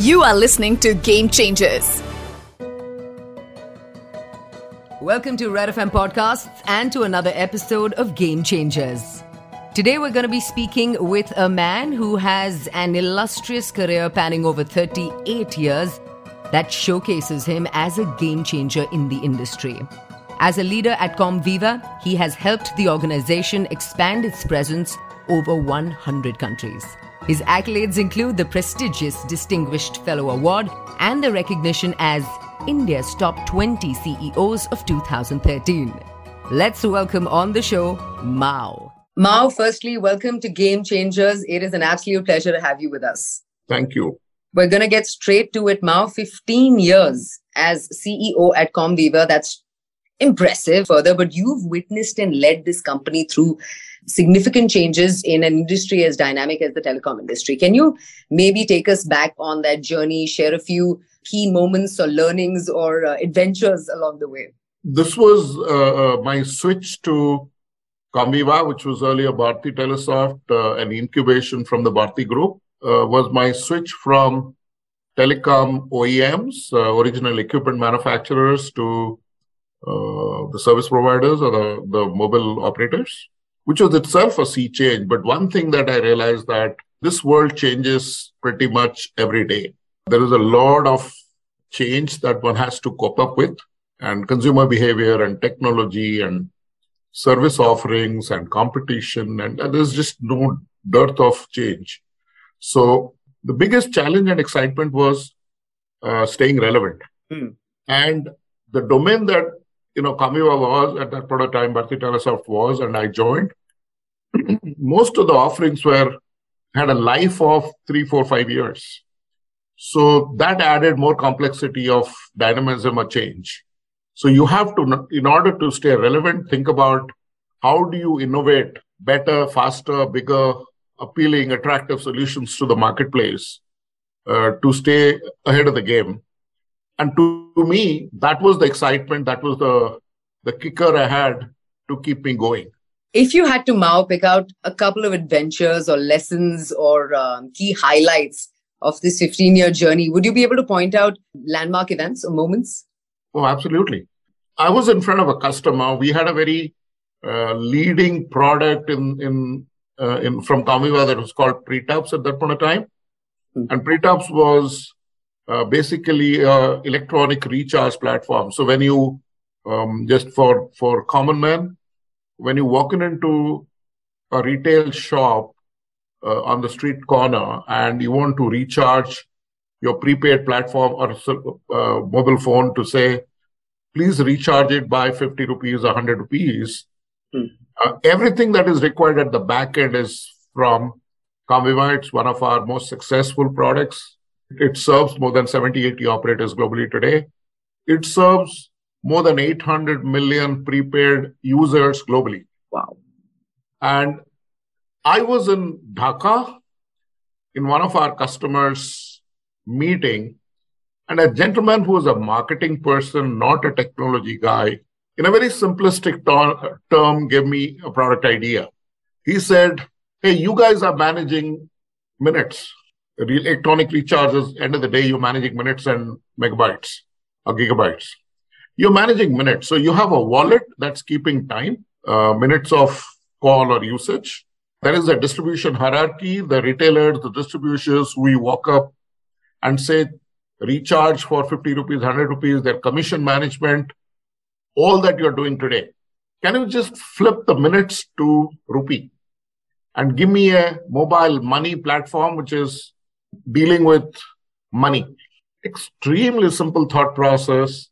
You are listening to Game Changers. Welcome to Red FM Podcasts and to another episode of Game Changers. Today we're going to be speaking with a man who has an illustrious career panning over 38 years that showcases him as a game changer in the industry. As a leader at Comviva, he has helped the organization expand its presence over 100 countries. His accolades include the prestigious Distinguished Fellow Award and the recognition as India's top 20 CEOs of 2013. Let's welcome on the show Mao. Mao, firstly, welcome to Game Changers. It is an absolute pleasure to have you with us. Thank you. We're going to get straight to it, Mao. 15 years as CEO at Comviva. That's impressive further, but you've witnessed and led this company through significant changes in an industry as dynamic as the telecom industry. Can you maybe take us back on that journey, share a few key moments or learnings or uh, adventures along the way? This was uh, uh my switch to Comviva, which was earlier Bharti Telesoft, uh, an incubation from the Bharti Group, uh, was my switch from telecom OEMs, uh, original equipment manufacturers, to the service providers or the, the mobile operators which was itself a sea change. But one thing that I realized that this world changes pretty much every day. There is a lot of change that one has to cope up with, and consumer behavior and technology and service offerings and competition, and, and there's just no dearth of change. So the biggest challenge and excitement was uh, staying relevant. Hmm. And the domain that you know, Comviva was at that point of time, Bharti Telesoft was, and I joined. Most of the offerings were had a life of three, four, five years. So that added more complexity of dynamism or change. So you have to, in order to stay relevant, think about how do you innovate better, faster, bigger, appealing, attractive solutions to the marketplace uh, to stay ahead of the game. And to, to me, that was the excitement, that was the, the kicker I had to keep me going. If you had to, Mao, pick out a couple of adventures or lessons or um, key highlights of this 15 year journey, would you be able to point out landmark events or moments? Oh, absolutely. I was in front of a customer. We had a very uh, leading product in in uh, in from Comviva that was called PreTUPS at that point of time, mm-hmm. and PreTUPS was uh, basically electronic recharge platform. So when you um, just for for common men, when you walk in into a retail shop uh, on the street corner and you want to recharge your prepaid platform or uh, mobile phone to say, please recharge it by 50 rupees, 100 rupees. Hmm. Uh, everything that is required at the back end is from Comviva. It's one of our most successful products. It serves more than 70, 80 operators globally today. It serves more than 800 million prepaid users globally. Wow. And I was in Dhaka in one of our customers' meeting, and a gentleman who was a marketing person, not a technology guy, in a very simplistic ter- term, gave me a product idea. He said, Hey, you guys are managing minutes electronic recharges, end of the day, you're managing minutes and megabytes or gigabytes. You're managing minutes. So you have a wallet that's keeping time, uh, minutes of call or usage. There is a distribution hierarchy. The retailers, the distributors, we walk up and say, recharge for 50 rupees, 100 rupees, their commission management, all that you're doing today. Can you just flip the minutes to rupee and give me a mobile money platform, which is dealing with money. Extremely simple thought process.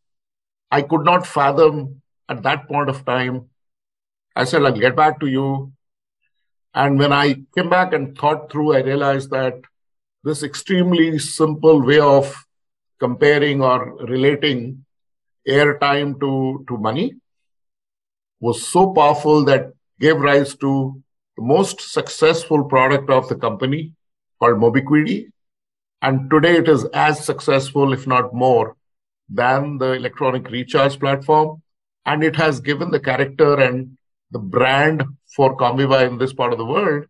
I could not fathom at that point of time. I said, I'll get back to you. And when I came back and thought through, I realized that this extremely simple way of comparing or relating airtime to, to money was so powerful that gave rise to the most successful product of the company called Mobiquity. And today it is as successful, if not more, than the electronic recharge platform. And it has given the character and the brand for Comviva in this part of the world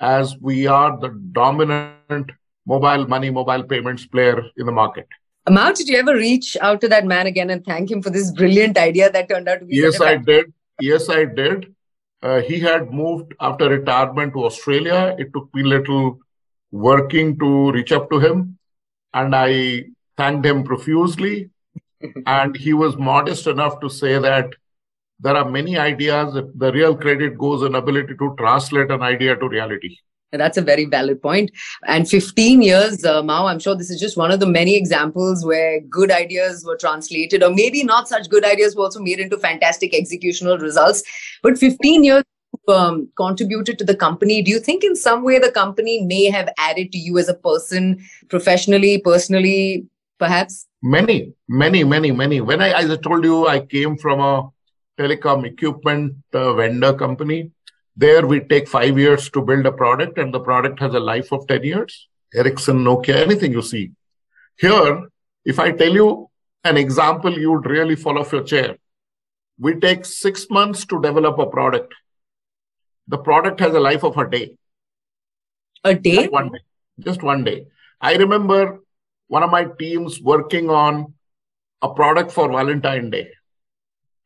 as we are the dominant mobile money, mobile payments player in the market. Mao, did you ever reach out to that man again and thank him for this brilliant idea that turned out to be? Yes, I did. Yes, I did. Uh, he had moved after retirement to Australia. It took me a little working to reach up to him, and I thanked him profusely. and he was modest enough to say that there are many ideas. The real credit goes in ability to translate an idea to reality. That's a very valid point. And 15 years, uh, Mao, I'm sure this is just one of the many examples where good ideas were translated, or maybe not such good ideas were also made into fantastic executional results. But 15 years um, contributed to the company. Do you think in some way the company may have added to you as a person, professionally, personally, perhaps? Many, many, many, many. When I, as I told you, I came from a telecom equipment uh, vendor company there we take five years to build a product and the product has a life of 10 years. Ericsson, Nokia, anything you see. Here, if I tell you an example, you would really fall off your chair. We take six months to develop a product. The product has a life of a day. A day? Just one day. Just one day. I remember one of my teams working on a product for Valentine Day,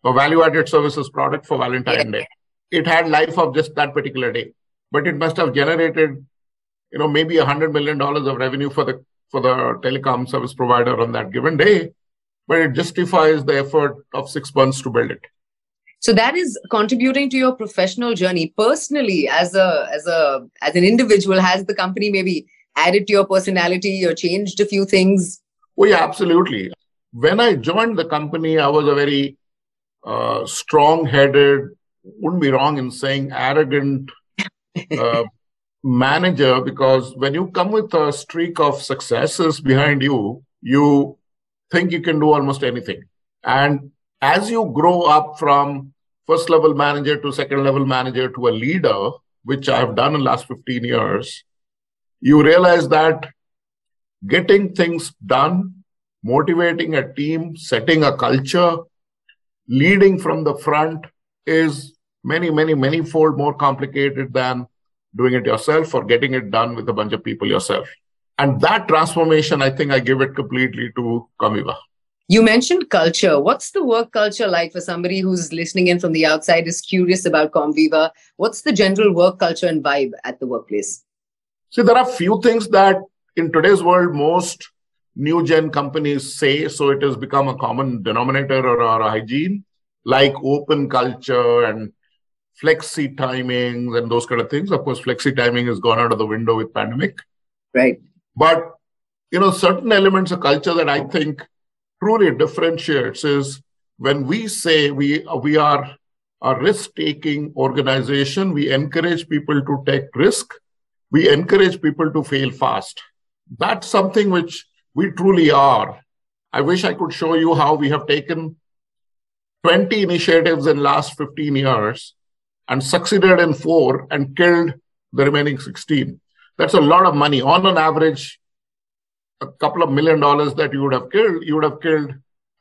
a value added services product for Valentine. Day. It had life of just that particular day but it must have generated you know maybe a hundred million dollars of revenue for the for the telecom service provider on that given day but it justifies the effort of six months to build it. So that is contributing to your professional journey. Personally as a as a as an individual has the company maybe added to your personality or changed a few things oh yeah absolutely when i joined the company i was a very uh, strong headed wouldn't be wrong in saying arrogant uh, manager because when you come with a streak of successes behind you, you think you can do almost anything. And as you grow up from first level manager to second level manager to a leader, which I've done in the last 15 years, you realize that getting things done, motivating a team, setting a culture, leading from the front is many, many, many fold more complicated than doing it yourself or getting it done with a bunch of people yourself. And that transformation, I think I give it completely to Comviva. You mentioned culture. What's the work culture like for somebody who's listening in from the outside, is curious about Comviva? What's the general work culture and vibe at the workplace? See, there are few things that in today's world, most new gen companies say, so it has become a common denominator or, or hygiene, like open culture and flexi timings and those kind of things. Of course, flexi timing has gone out of the window with pandemic. Right. But you know, certain elements of culture that I think truly differentiates is when we say we we are a risk-taking organization, we encourage people to take risk. We encourage people to fail fast. That's something which we truly are. I wish I could show you how we have taken 20 initiatives in last 15 years and succeeded in four and killed the remaining 16. That's a lot of money. On an average, a couple of million dollars that you would have killed, you would have killed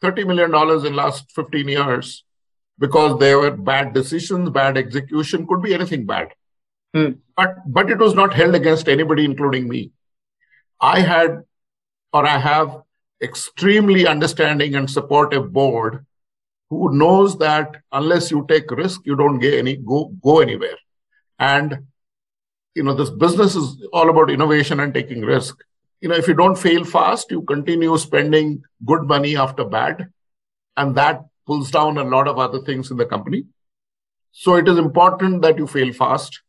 $30 million in last 15 years because there were bad decisions, bad execution, could be anything bad. Hmm. But, but it was not held against anybody, including me. I had, or I have, extremely understanding and supportive board who knows that unless you take risk, you don't get any go go anywhere. And you know, this business is all about innovation and taking risk. You know, if you don't fail fast, you continue spending good money after bad, and that pulls down a lot of other things in the company. So it is important that you fail fast.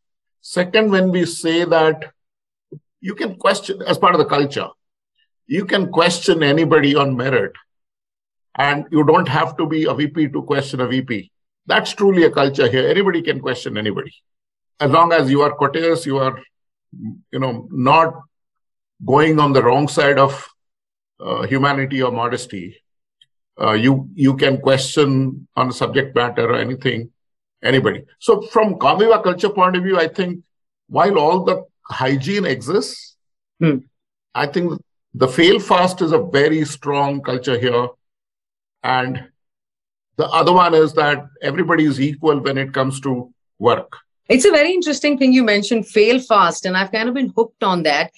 Second, when we say that you can question as part of the culture, you can question anybody on merit and you don't have to be a VP to question a VP. That's truly a culture here. Anybody can question anybody. As long as you are courteous, you are, you know, not going on the wrong side of uh, humanity or modesty. Uh, you you can question on a subject matter or anything, anybody. So from Comviva culture point of view, I think while all the hygiene exists, hmm. I think the fail fast is a very strong culture here and the other one is that everybody is equal when it comes to work. It's a very interesting thing you mentioned fail fast. And I've kind of been hooked on that.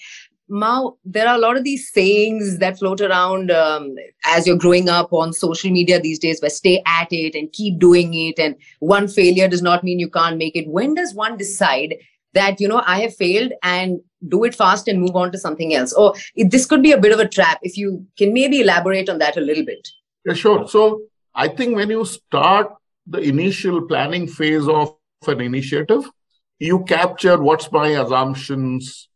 Mao, there are a lot of these sayings that float around um, as you're growing up on social media these days, where stay at it and keep doing it. And one failure does not mean you can't make it. When does one decide that, you know, I have failed and do it fast and move on to something else? Or it, this could be a bit of a trap. If you can maybe elaborate on that a little bit. Yeah, sure. So I think when you start the initial planning phase of an initiative, you capture what's my assumptions,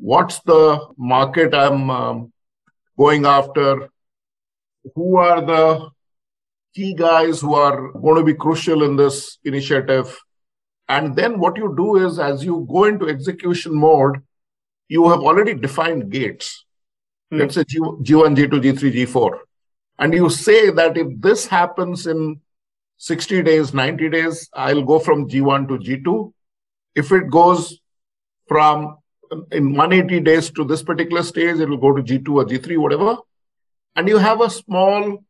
what's the market I'm um, going after, who are the key guys who are going to be crucial in this initiative. And then what you do is, as you go into execution mode, you have already defined gates. Hmm. Let's say G- G1, G2, G3, G4. And you say that if this happens in 60 days, 90 days, I'll go from G1 to G2. If it goes from in 180 days to this particular stage, it will go to G2 or G3, whatever. And you have a small,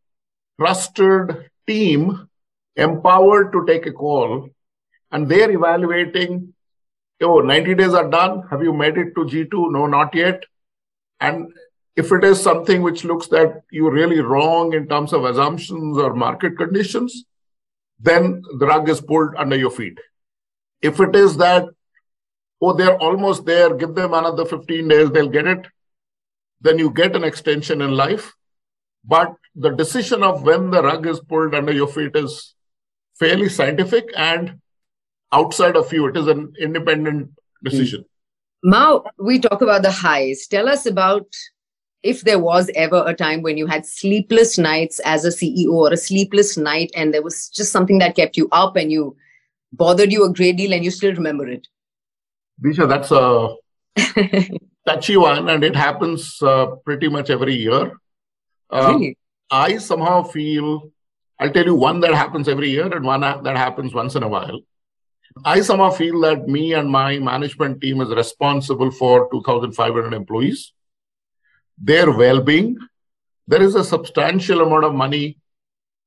trusted team empowered to take a call. And they're evaluating, oh, 90 days are done. Have you made it to G2? No, not yet. And if it is something which looks that you're really wrong in terms of assumptions or market conditions, then the rug is pulled under your feet. If it is that oh, they're almost there, give them another 15 days, they'll get it. Then you get an extension in life. But the decision of when the rug is pulled under your feet is fairly scientific and outside of you, it is an independent decision. Hmm. Mao, we talk about the highs. Tell us about if there was ever a time when you had sleepless nights as a CEO or a sleepless night and there was just something that kept you up and you bothered you a great deal and you still remember it. Disha, that's a touchy one, and it happens uh, pretty much every year. Uh, really? I somehow feel, I'll tell you one that happens every year and one that happens once in a while. I somehow feel that me and my management team is responsible for 2,500 employees, their well being. There is a substantial amount of money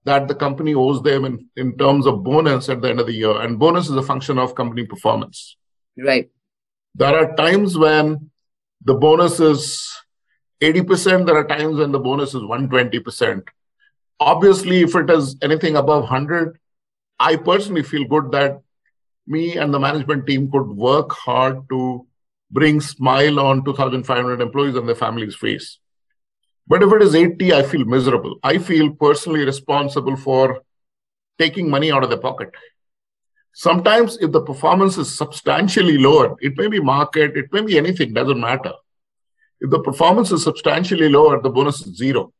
that the company owes them in, in terms of bonus at the end of the year. And bonus is a function of company performance. Right. There are times when the bonus is 80%, there are times when the bonus is 120%. Obviously, if it is anything above 100, I personally feel good that me and the management team could work hard to bring smile on 2,500 employees and their families' face. But if it is 80, I feel miserable. I feel personally responsible for taking money out of their pocket. Sometimes, if the performance is substantially lower, it may be market, it may be anything, doesn't matter. If the performance is substantially lower, the bonus is zero.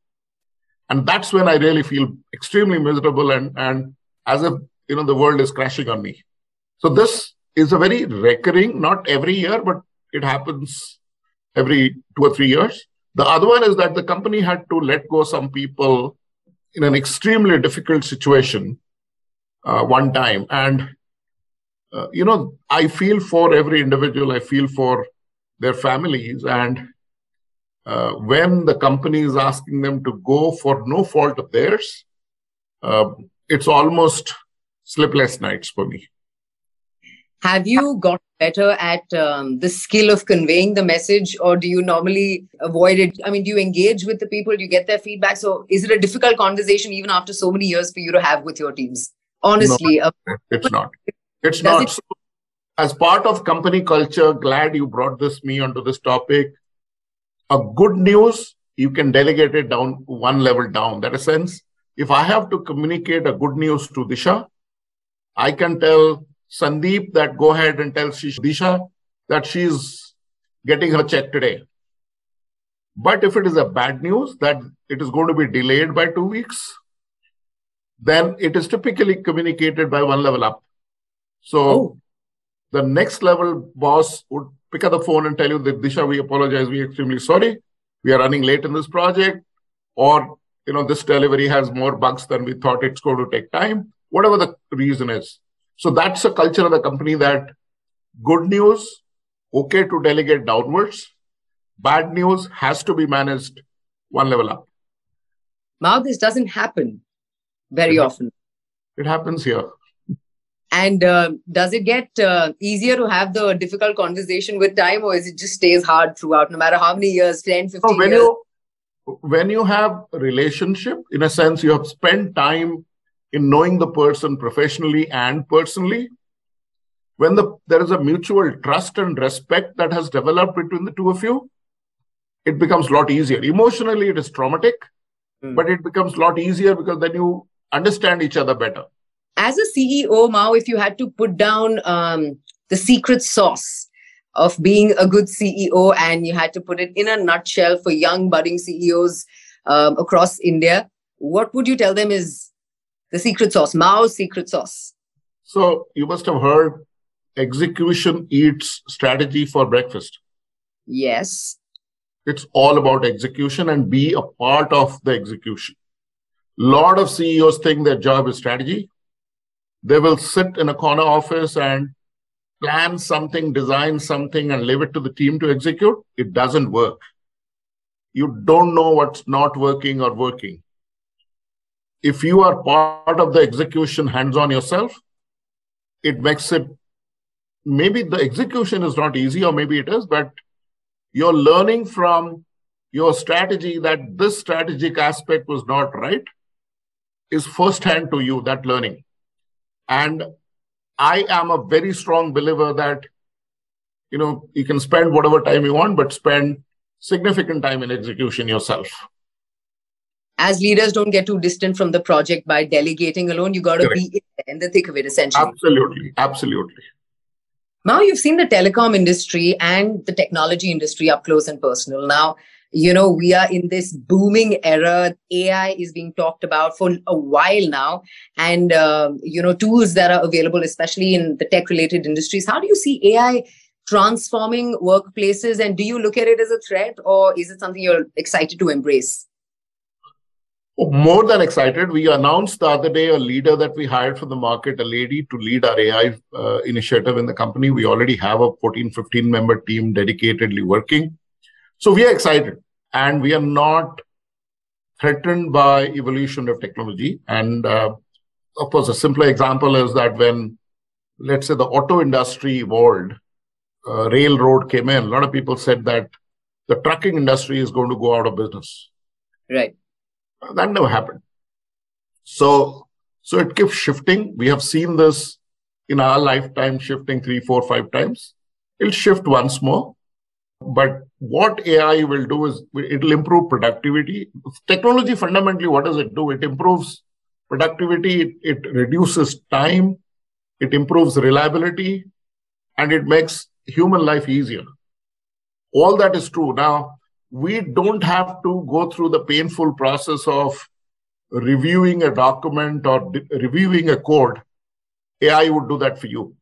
And that's when I really feel extremely miserable and, and as if you know the world is crashing on me. So this is a very recurring, not every year, but it happens every two or three years. The other one is that the company had to let go some people in an extremely difficult situation uh, one time. And uh, you know, I feel for every individual, I feel for their families. And uh, when the company is asking them to go for no fault of theirs, uh, it's almost sleepless nights for me. Have you got better at um, the skill of conveying the message, or do you normally avoid it? I mean, do you engage with the people? Do you get their feedback? So, is it a difficult conversation even after so many years for you to have with your teams? Honestly, no, it's not. It's not. It... as part of company culture, glad you brought this me onto this topic. A good news, you can delegate it down one level down. That is sense. If I have to communicate a good news to Disha, I can tell Sandeep that go ahead and tell Disha that she's getting her check today. But if it is a bad news that it is going to be delayed by two weeks, then it is typically communicated by one level up. So oh. the next level boss would pick up the phone and tell you that Disha, we apologize, we're extremely sorry. We are running late in this project, or you know, this delivery has more bugs than we thought it's going to take time, whatever the reason is. So that's a culture of the company that good news, okay to delegate downwards. Bad news has to be managed one level up. Now, this doesn't happen very it often. It happens here. And uh, does it get uh, easier to have the difficult conversation with time, or is it just stays hard throughout, no matter how many years 10, 15 so when years? You, when you have a relationship, in a sense, you have spent time in knowing the person professionally and personally. When the, there is a mutual trust and respect that has developed between the two of you, it becomes a lot easier. Emotionally, it is traumatic, mm. but it becomes a lot easier because then you understand each other better. As a CEO, Mao, if you had to put down um, the secret sauce of being a good CEO and you had to put it in a nutshell for young budding CEOs um, across India, what would you tell them is the secret sauce, Mao's secret sauce? So you must have heard execution eats strategy for breakfast. Yes. It's all about execution and be a part of the execution. A lot of CEOs think their job is strategy. They will sit in a corner office and plan something, design something, and leave it to the team to execute. It doesn't work. You don't know what's not working or working. If you are part of the execution hands on yourself, it makes it maybe the execution is not easy, or maybe it is, but you're learning from your strategy that this strategic aspect was not right is firsthand to you that learning and i am a very strong believer that you know you can spend whatever time you want but spend significant time in execution yourself. As leaders don't get too distant from the project by delegating alone you got to be in the thick of it essentially. Absolutely. Absolutely. Now you've seen the telecom industry and the technology industry up close and personal. Now, you know, we are in this booming era. AI is being talked about for a while now. And, uh, you know, tools that are available, especially in the tech related industries. How do you see AI transforming workplaces? And do you look at it as a threat or is it something you're excited to embrace? more than excited. We announced the other day a leader that we hired from the market, a lady to lead our AI uh, initiative in the company. We already have a 14, 15 member team dedicatedly working. So we are excited and we are not threatened by evolution of technology. And uh, of course, a simpler example is that when, let's say, the auto industry evolved, uh, railroad came in, a lot of people said that the trucking industry is going to go out of business. Right that never happened. So, so it keeps shifting. We have seen this in our lifetime shifting three, four, five times. It'll shift once more. But what AI will do is it'll improve productivity. Technology fundamentally, what does it do? It improves productivity, it, it reduces time, it improves reliability, and it makes human life easier. All that is true. Now, we don't have to go through the painful process of reviewing a document or reviewing a code. AI would do that for you.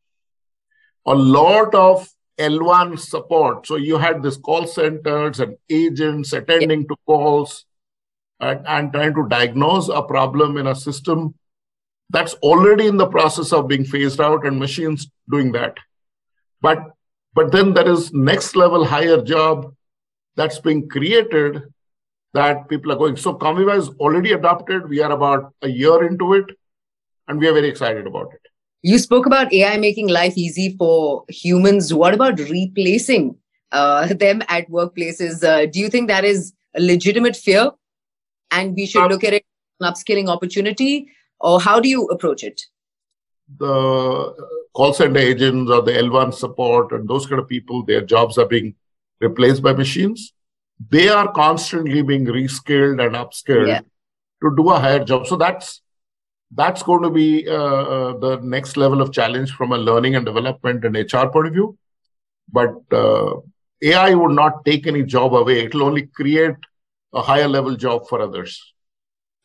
A lot of L1 support. So you had this call centers and agents attending to calls and, and trying to diagnose a problem in a system that's already in the process of being phased out and machines doing that. But but then there is next level higher job that's being created that people are going. So Comviva is already adopted. We are about a year into it, and we are very excited about it. You spoke about AI making life easy for humans. What about replacing uh, them at workplaces? Uh, do you think that is a legitimate fear, and we should um, look at it an upskilling opportunity, or how do you approach it? The call center agents or the L1 support and those kind of people, their jobs are being replaced by machines. They are constantly being reskilled and upskilled yeah. to do a higher job. So that's that's going to be uh, uh, the next level of challenge from a learning and development and HR point of view. But uh, AI would not take any job away. It will only create a higher level job for others.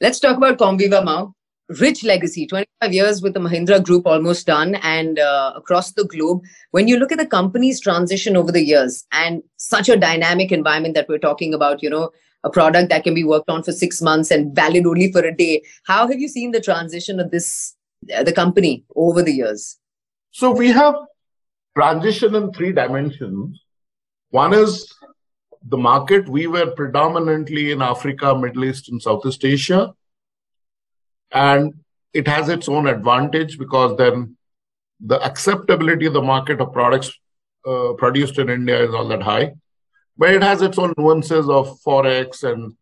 Let's talk about Comviva now rich legacy 25 years with the mahindra group almost done and uh, across the globe when you look at the company's transition over the years and such a dynamic environment that we're talking about you know a product that can be worked on for six months and valid only for a day. How have you seen the transition of this uh, the company over the years? So we have transition in three dimensions. One is the market. We were predominantly in africa middle east and southeast asia. And it has its own advantage because then the acceptability of the market of products uh, produced in India is all that high, but it has its own nuances of forex and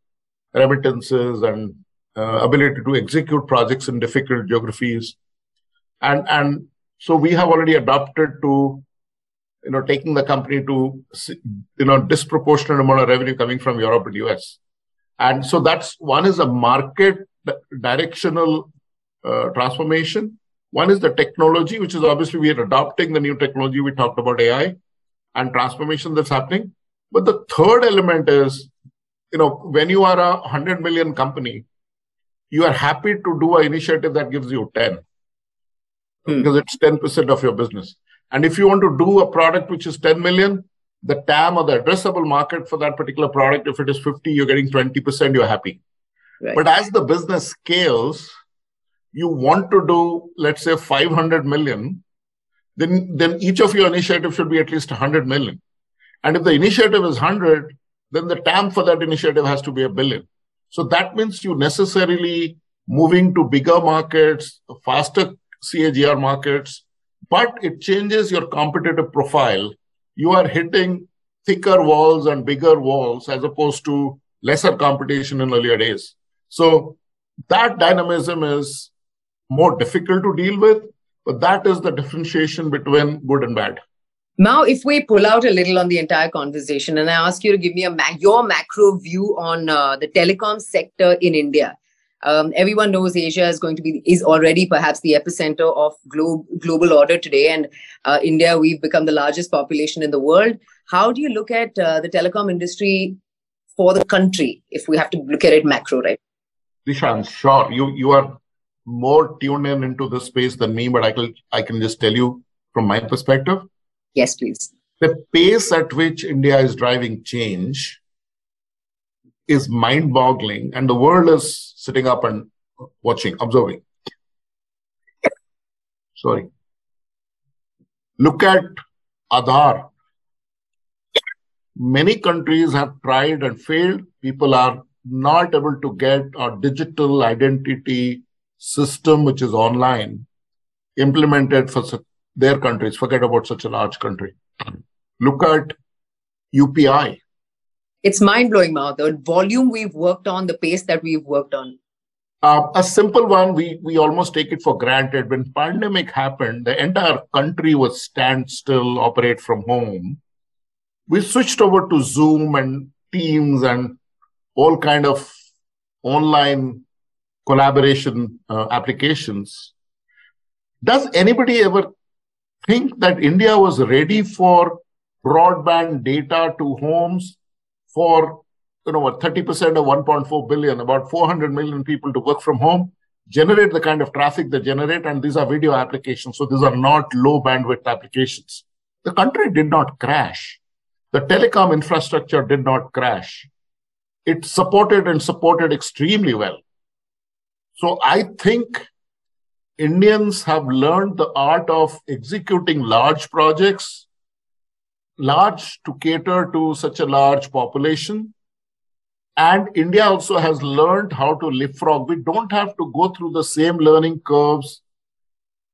remittances and uh, ability to execute projects in difficult geographies, and and so we have already adopted to you know taking the company to you know disproportionate amount of revenue coming from Europe and US, and so that's one is a market directional uh, transformation one is the technology, which is obviously we are adopting the new technology. We talked about AI and transformation that's happening. But the third element is, you know, when you are a 100 million company, you are happy to do an initiative that gives you 10 hmm. because it's 10% of your business. And if you want to do a product which is 10 million, the TAM or the addressable market for that particular product, if it is 50, you're getting 20%, you're happy. Right. But as the business scales, you want to do, let's say, 500 million, then, then each of your initiatives should be at least 100 million. And if the initiative is 100, then the TAM for that initiative has to be a billion. So that means you necessarily moving to bigger markets, faster CAGR markets, but it changes your competitive profile. You are hitting thicker walls and bigger walls as opposed to lesser competition in earlier days. So that dynamism is more difficult to deal with. But that is the differentiation between good and bad. Now, if we pull out a little on the entire conversation and I ask you to give me a ma- your macro view on uh, the telecom sector in India, um, everyone knows Asia is going to be is already perhaps the epicenter of glo- global order today, and uh, India we've become the largest population in the world. How do you look at uh, the telecom industry for the country if we have to look at it macro, right? Dishan, sure. You you are more tuned in into the space than me, but I can I can just tell you from my perspective. Yes, please. The pace at which India is driving change is mind-boggling, and the world is sitting up and watching, observing. Sorry. Look at Aadhaar. Many countries have tried and failed. People are not able to get a digital identity system which is online implemented for their countries. Forget about such a large country. Look at UPI. It's mind blowing, Mao. The volume we've worked on, the pace that we've worked on. Uh, a simple one, we we almost take it for granted. When pandemic happened, the entire country was standstill, operate from home. We switched over to Zoom and Teams and all kind of online collaboration uh, applications. Does anybody ever think that India was ready for broadband data to homes for you know what 30% of 1.4 billion, about 400 million people to work from home, generate the kind of traffic they generate, and these are video applications, so these are not low bandwidth applications. The country did not crash. The telecom infrastructure did not crash. It supported and supported extremely well. So I think Indians have learned the art of executing large projects, large to cater to such a large population. And India also has learned how to leapfrog. We don't have to go through the same learning curves,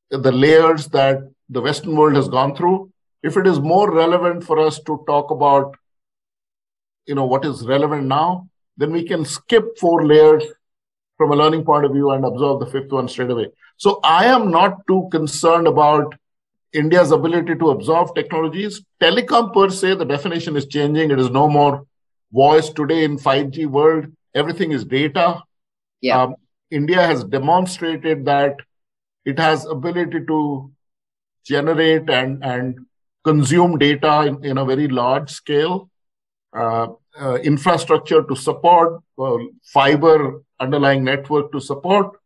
the layers that the Western world has gone through. If it is more relevant for us to talk about, you know, what is relevant now, then we can skip four layers from a learning point of view and absorb the fifth one straight away. So I am not too concerned about India's ability to absorb technologies. Telecom per se, the definition is changing. It is no more voice today in 5G world. Everything is data. Yeah. Um, India has demonstrated that it has ability to generate and, and consume data in, in a very large scale. Uh, uh, infrastructure to support uh, fiber underlying network to support,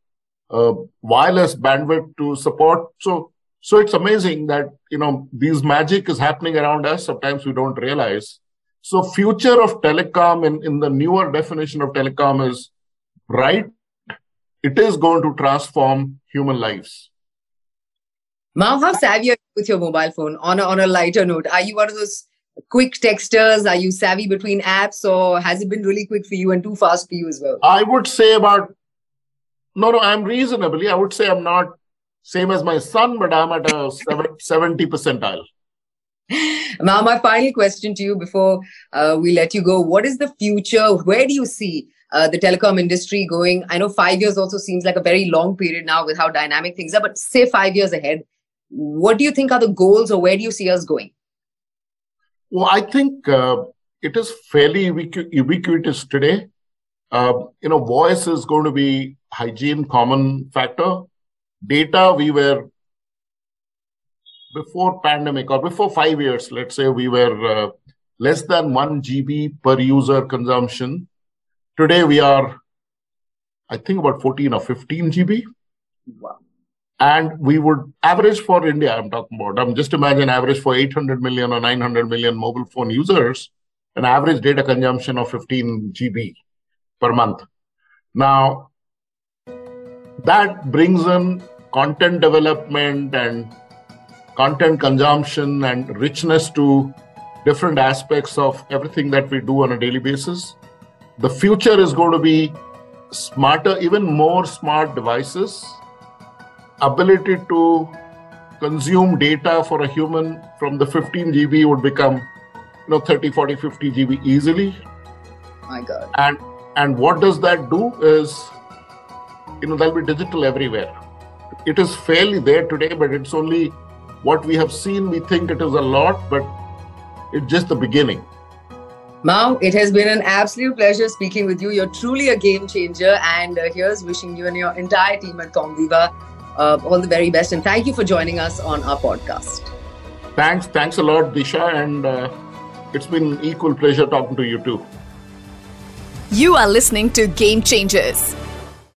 uh, wireless bandwidth to support. So, so it's amazing that you know these magic is happening around us. Sometimes we don't realize. So, future of telecom in, in the newer definition of telecom is bright. It is going to transform human lives. Mao, how savvy are you with your mobile phone? On a, on a lighter note, are you one of those quick texters? Are you savvy between apps or has it been really quick for you and too fast for you as well? I would say about, no, no, I'm reasonably, I would say I'm not same as my son, but I'm at a 70 percentile. Now, my final question to you before uh, we let you go What is the future? Where do you see uh, the telecom industry going? I know five years also seems like a very long period now with how dynamic things are, but say five years ahead, what do you think are the goals or where do you see us going? Well, I think uh, it is fairly ubiquitous today. Uh, you know, voice is going to be hygiene common factor. Data, we were before pandemic or before five years, let's say we were uh, less than one GB per user consumption. Today we are, I think, about 14 or 15 GB. Wow. And we would average for India, I'm talking about. I'm just imagine average for 800 million or 900 million mobile phone users, an average data consumption of 15 GB per month. Now, that brings in content development and content consumption and richness to different aspects of everything that we do on a daily basis. The future is going to be smarter, even more smart devices, ability to consume data for a human from the 15 GB would become you know 30 40 50 GB easily my god and and what does that do is you know there'll be digital everywhere it is fairly there today but it's only what we have seen, we think it is a lot, but it's just the beginning. Mao, it has been an absolute pleasure speaking with you. You're truly a game changer, and uh, here's wishing you and your entire team at Comviva uh, all the very best. And thank you for joining us on our podcast. Thanks, thanks a lot, Disha, and uh, it's been equal pleasure talking to you too. You are listening to Game Changers